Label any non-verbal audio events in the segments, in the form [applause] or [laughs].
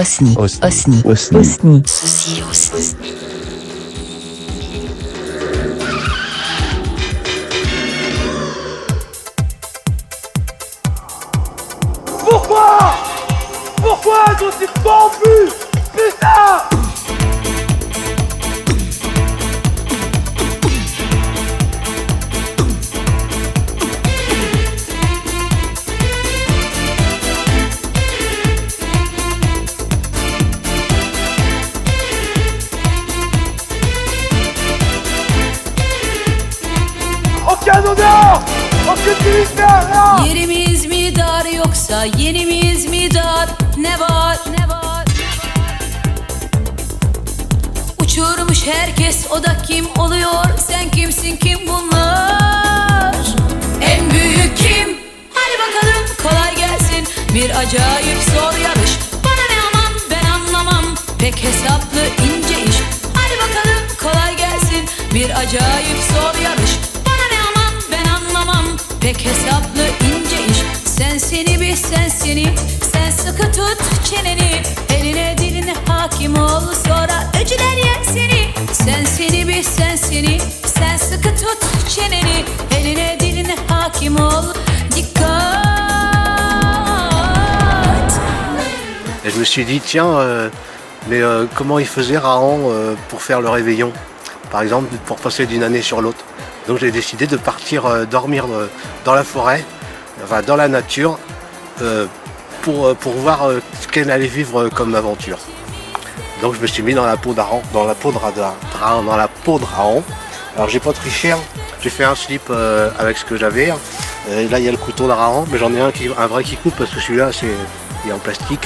Osni. Osni. Osni. Osni. Osni. Yerimiz mi dar yoksa yenimiz mi dar? Ne var? Ne var? Uçurmuş herkes o da kim oluyor? Sen kimsin kim bunlar? En büyük kim? Hadi bakalım kolay gelsin. Bir acayip zor yarış. Bana ne aman ben anlamam. Pek hesaplı Et je me suis dit, tiens, euh, mais euh, comment il faisait Raon euh, pour faire le réveillon? Par exemple, pour passer d'une année sur l'autre. Donc j'ai décidé de partir euh, dormir euh, dans la forêt, enfin dans la nature, euh, pour, pour voir ce qu'elle allait vivre comme aventure. Donc je me suis mis dans la peau d'Aran, dans la peau de Radar, dans la peau de Raon. Alors j'ai pas triché, hein. j'ai fait un slip avec ce que j'avais. hein. Là il y a le couteau d'Arahan, mais j'en ai un, qui, un vrai qui coupe parce que celui-là c'est il est en plastique.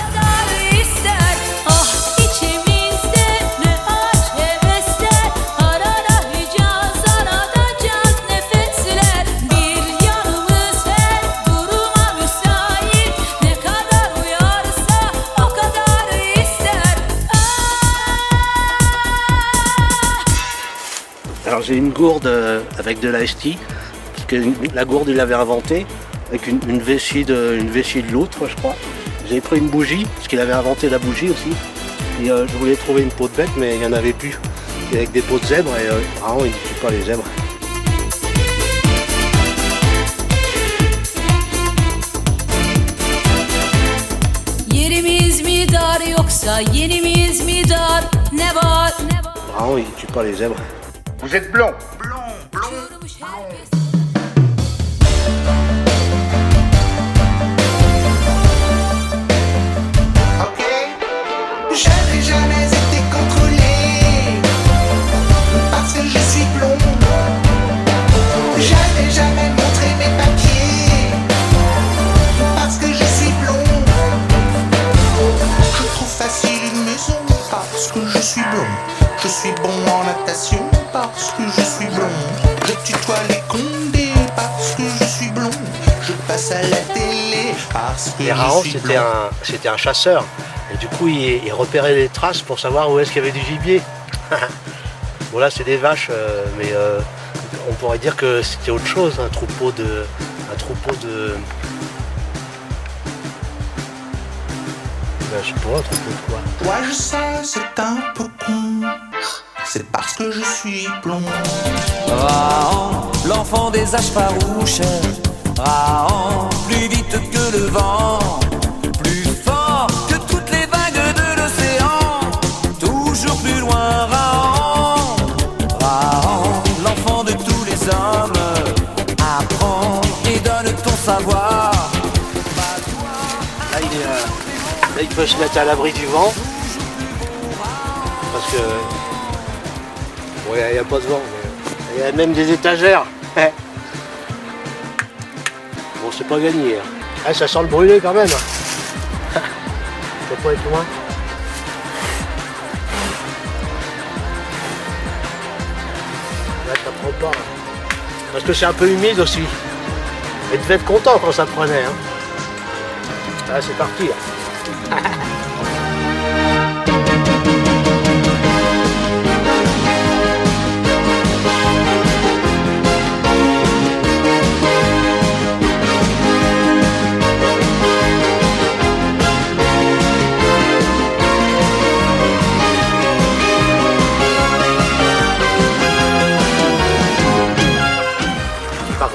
Gourde euh, avec de la ST, parce que la gourde il l'avait inventée, avec une, une vessie de, une vessie de l'autre je crois. J'avais pris une bougie, parce qu'il avait inventé la bougie aussi. Et euh, je voulais trouver une peau de bête, mais il n'y en avait plus. Et avec des peaux de zèbre, et euh, il ne tue pas les zèbres. Vraiment il ne tue pas les zèbres. Vous êtes blond. Parce que Et je Raon c'était un, c'était un chasseur. Et du coup il, il repérait les traces pour savoir où est-ce qu'il y avait du gibier. [laughs] bon là c'est des vaches, euh, mais euh, on pourrait dire que c'était autre chose, un troupeau de. Un troupeau de. Ben, je sais pas, un troupeau de quoi Ouais, je sais, c'est un peu con. C'est parce que je suis blond. Rahan, l'enfant des âges farouches. Rahan, plus que le vent, plus fort que toutes les vagues de l'océan. Toujours plus loin, Rahan. Rahan, l'enfant de tous les hommes. Apprends et donne ton savoir. Là il, est, euh, là, il peut se mettre à l'abri du vent. Parce que. Bon, il n'y a, pas de vent, il y a même des étagères. [laughs] bon, c'est pas gagné. hein. Ah, ça sent le brûler quand même. [laughs] Ça peut pas être loin. Là, ça prend pas. hein. Parce que c'est un peu humide aussi. Et devait être content quand ça prenait. Hein. Ah, c'est parti. [laughs]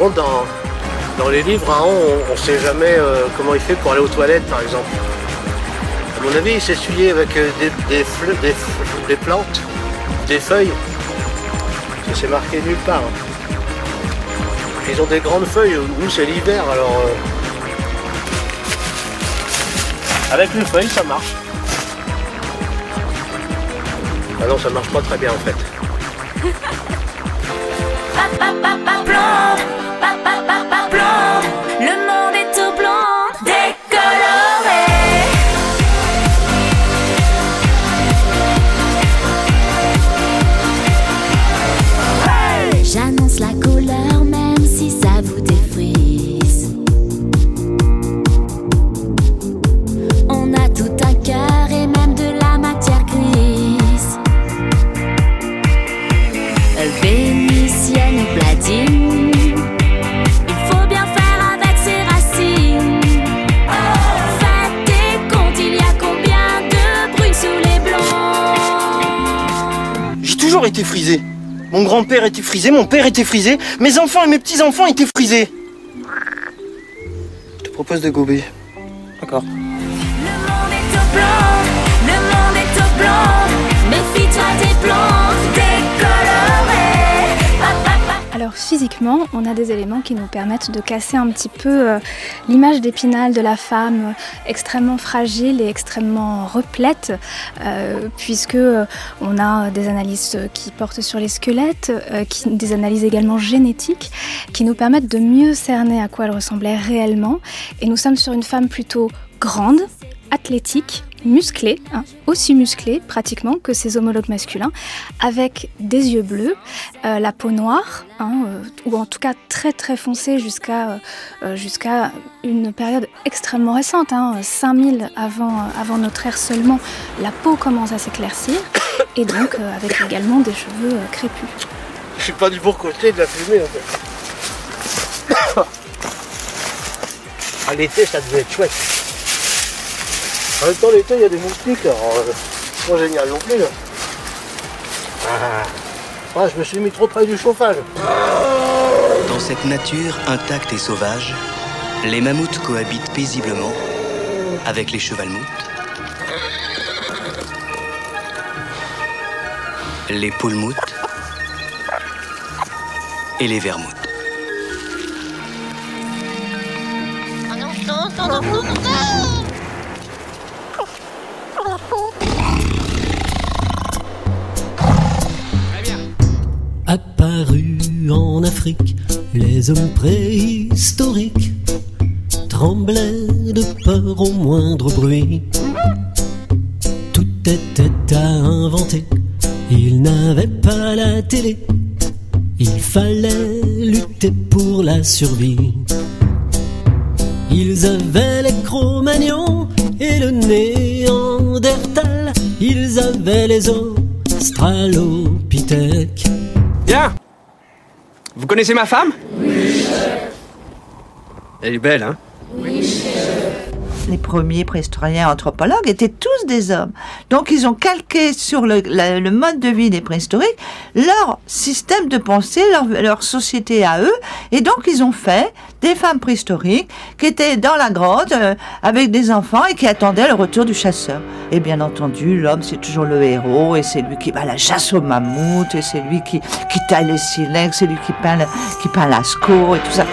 dans, les livres, on ne sait jamais euh, comment il fait pour aller aux toilettes, par exemple. À mon avis, il s'essuyait avec euh, des, des, plantes, des feuilles. Ça c'est marqué nulle part. hein. Ils ont des grandes feuilles, nous c'est l'hiver, alors... euh, Avec les feuilles, ça marche. Ah non, ça marche pas très bien en fait. Mon grand-père était frisé, mon père était frisé, mes enfants et mes petits-enfants étaient frisés. Je te propose de gober. D'accord. Physiquement, on a des éléments qui nous permettent de casser un petit peu euh, l'image d'épinal de la femme euh, extrêmement fragile et extrêmement replète, euh, puisque euh, on a des analyses qui portent sur les squelettes, des analyses également génétiques, qui nous permettent de mieux cerner à quoi elle ressemblait réellement. Et nous sommes sur une femme plutôt grande, athlétique, musclée, hein, aussi musclée pratiquement que ses homologues masculins, avec des yeux bleus, euh, la peau noire, hein, euh, ou en tout cas très très foncée jusqu'à euh, une période extrêmement récente, hein, 5000 avant, euh, avant notre ère seulement, la peau commence à s'éclaircir, et donc avec également des cheveux crépus. Je suis pas du bon côté de la fumée en fait. À [coughs] l'été, ça devait être chouette. En même temps, l'été, il y a des moustiques, alors euh, pas génial non plus. là. Ah. Ah, je me suis mis trop près du chauffage. Dans cette nature intacte et sauvage, les mammouths cohabitent paisiblement avec les chevalmoutes, les poulmoutes et les vermoutes. Apparus en Les hommes préhistoriques tremblaient de peur au moindre bruit. Tout était à inventer, ils n'avaient pas la télé, il fallait lutter pour la survie. Ils avaient les Cro-Magnons et le Néandertal, ils avaient les Australopithèques. Vous connaissez ma femme? Elle est belle, hein? Les premiers préhistoriens anthropologues étaient tous des hommes. Donc ils ont calqué sur le, mode de vie des préhistoriques leur système de pensée, leur, société à eux. Et donc ils ont fait des femmes préhistoriques qui étaient dans la grotte euh, avec des enfants et qui attendaient le retour du chasseur. Et bien entendu, l'homme c'est toujours le héros et c'est lui qui va la chasse au mammouth et c'est lui qui, qui taille les silex, c'est lui qui peint, le- qui peint l'asco et tout ça.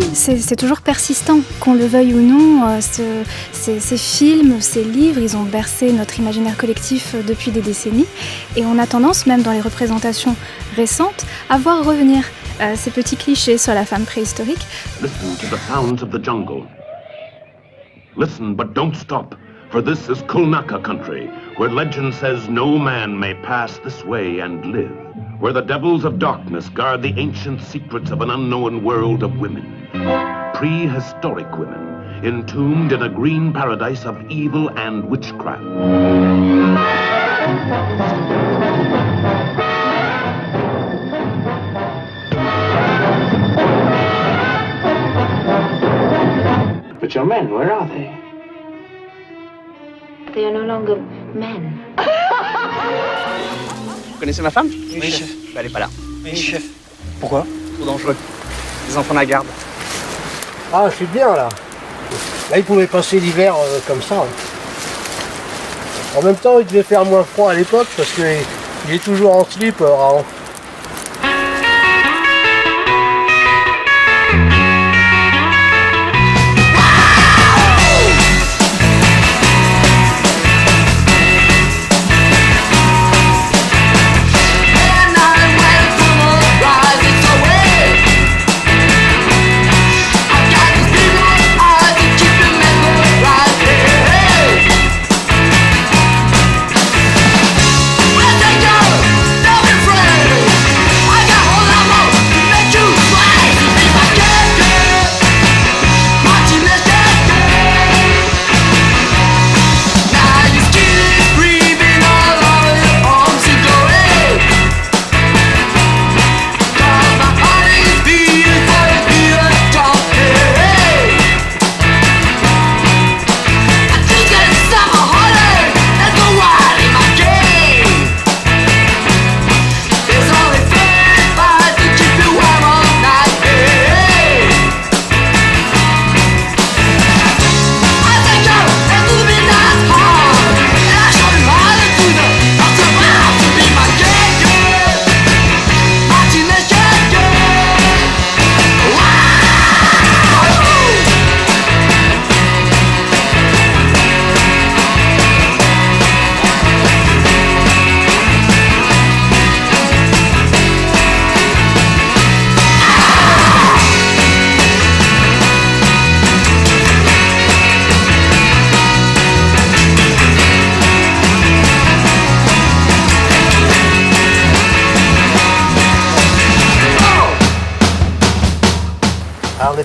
C'est c'est toujours persistant, qu'on le veuille ou non. euh, ce- ces, ces films, ces livres, ils ont bercé notre imaginaire collectif euh, depuis des décennies. Et on a tendance, même dans les représentations récentes, à voir revenir euh, ces petits clichés sur la femme préhistorique. Listen to the sounds of the jungle. Listen, but don't stop, for this is Kulnaka country, where legend says no man may pass this way and live, where the devils of darkness guard the ancient secrets of an unknown world of women. Prehistoric women, entombed in a green paradise of evil and witchcraft. But your men, where are they? They are no longer men. Vous connaissez ma femme Oui, chef. Bah, elle est pas là. Oui, chef. Pourquoi Trop dangereux. Les enfants la gardent. Ah, suis bien là. Là, il pouvait passer l'hiver euh, comme ça. hein. En même temps, il devait faire moins froid à l'époque parce qu'il est toujours en slip, euh.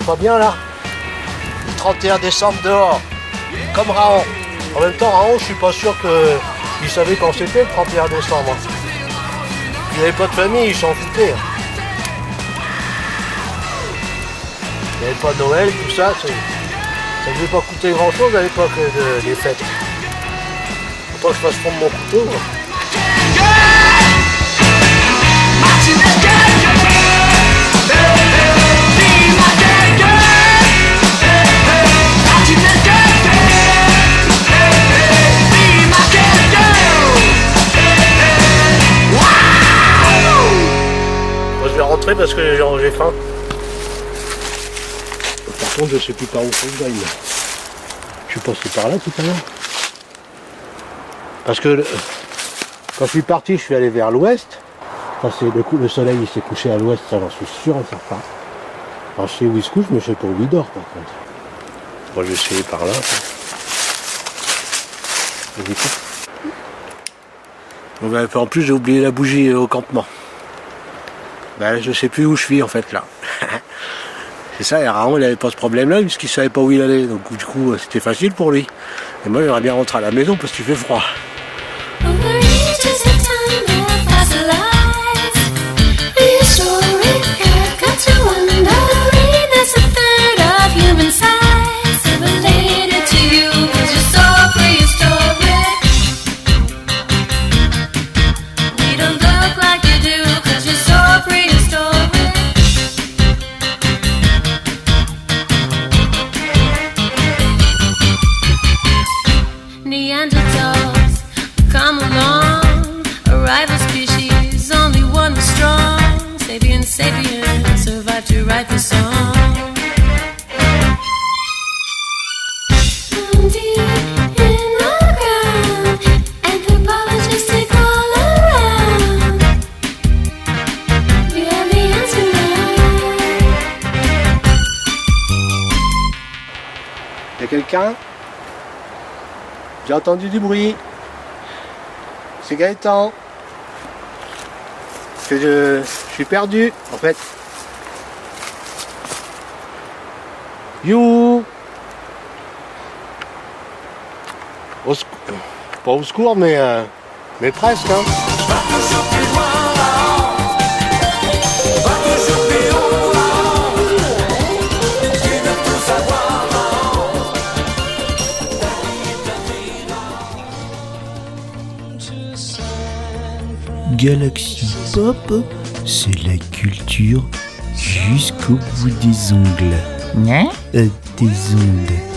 Pas bien là 31 décembre dehors, comme Raon. En même temps, Raon, je suis pas sûr qu'il savait quand c'était le 31 décembre. Il n'avait pas de famille, il s'en foutait. Il n'y avait pas de Noël, tout ça, ça ne devait pas coûter grand chose à l'époque de- des fêtes. Faut pas que je fasse prendre mon couteau. Parce que j'ai faim. Par contre, je sais plus par où faut que j'aille. Je suis passé par là tout à l'heure. Parce que quand je suis parti, je suis allé vers l'ouest. Enfin, le, coup- le soleil il s'est couché à l'ouest, ça j'en suis sûr et certain. Alors, je sais où il se couche, mais je sais pas où il dort par contre. Moi je vais essayer par là. Ben, en plus j'ai oublié la bougie au campement. Ben, je sais plus où je suis en fait là. [laughs] C'est ça, et Raon il avait pas ce problème-là puisqu'il savait pas où il allait. Donc du coup c'était facile pour lui. Et moi j'aimerais bien rentrer à la maison parce qu'il fait froid. J'ai entendu du bruit. C'est Gaëtan. Que je, suis perdu, en fait. You Pas au secours, mais, euh, mais presque. Hein. Galaxy Pop, c'est la culture jusqu'au bout des ongles. Hein? Euh, des ondes.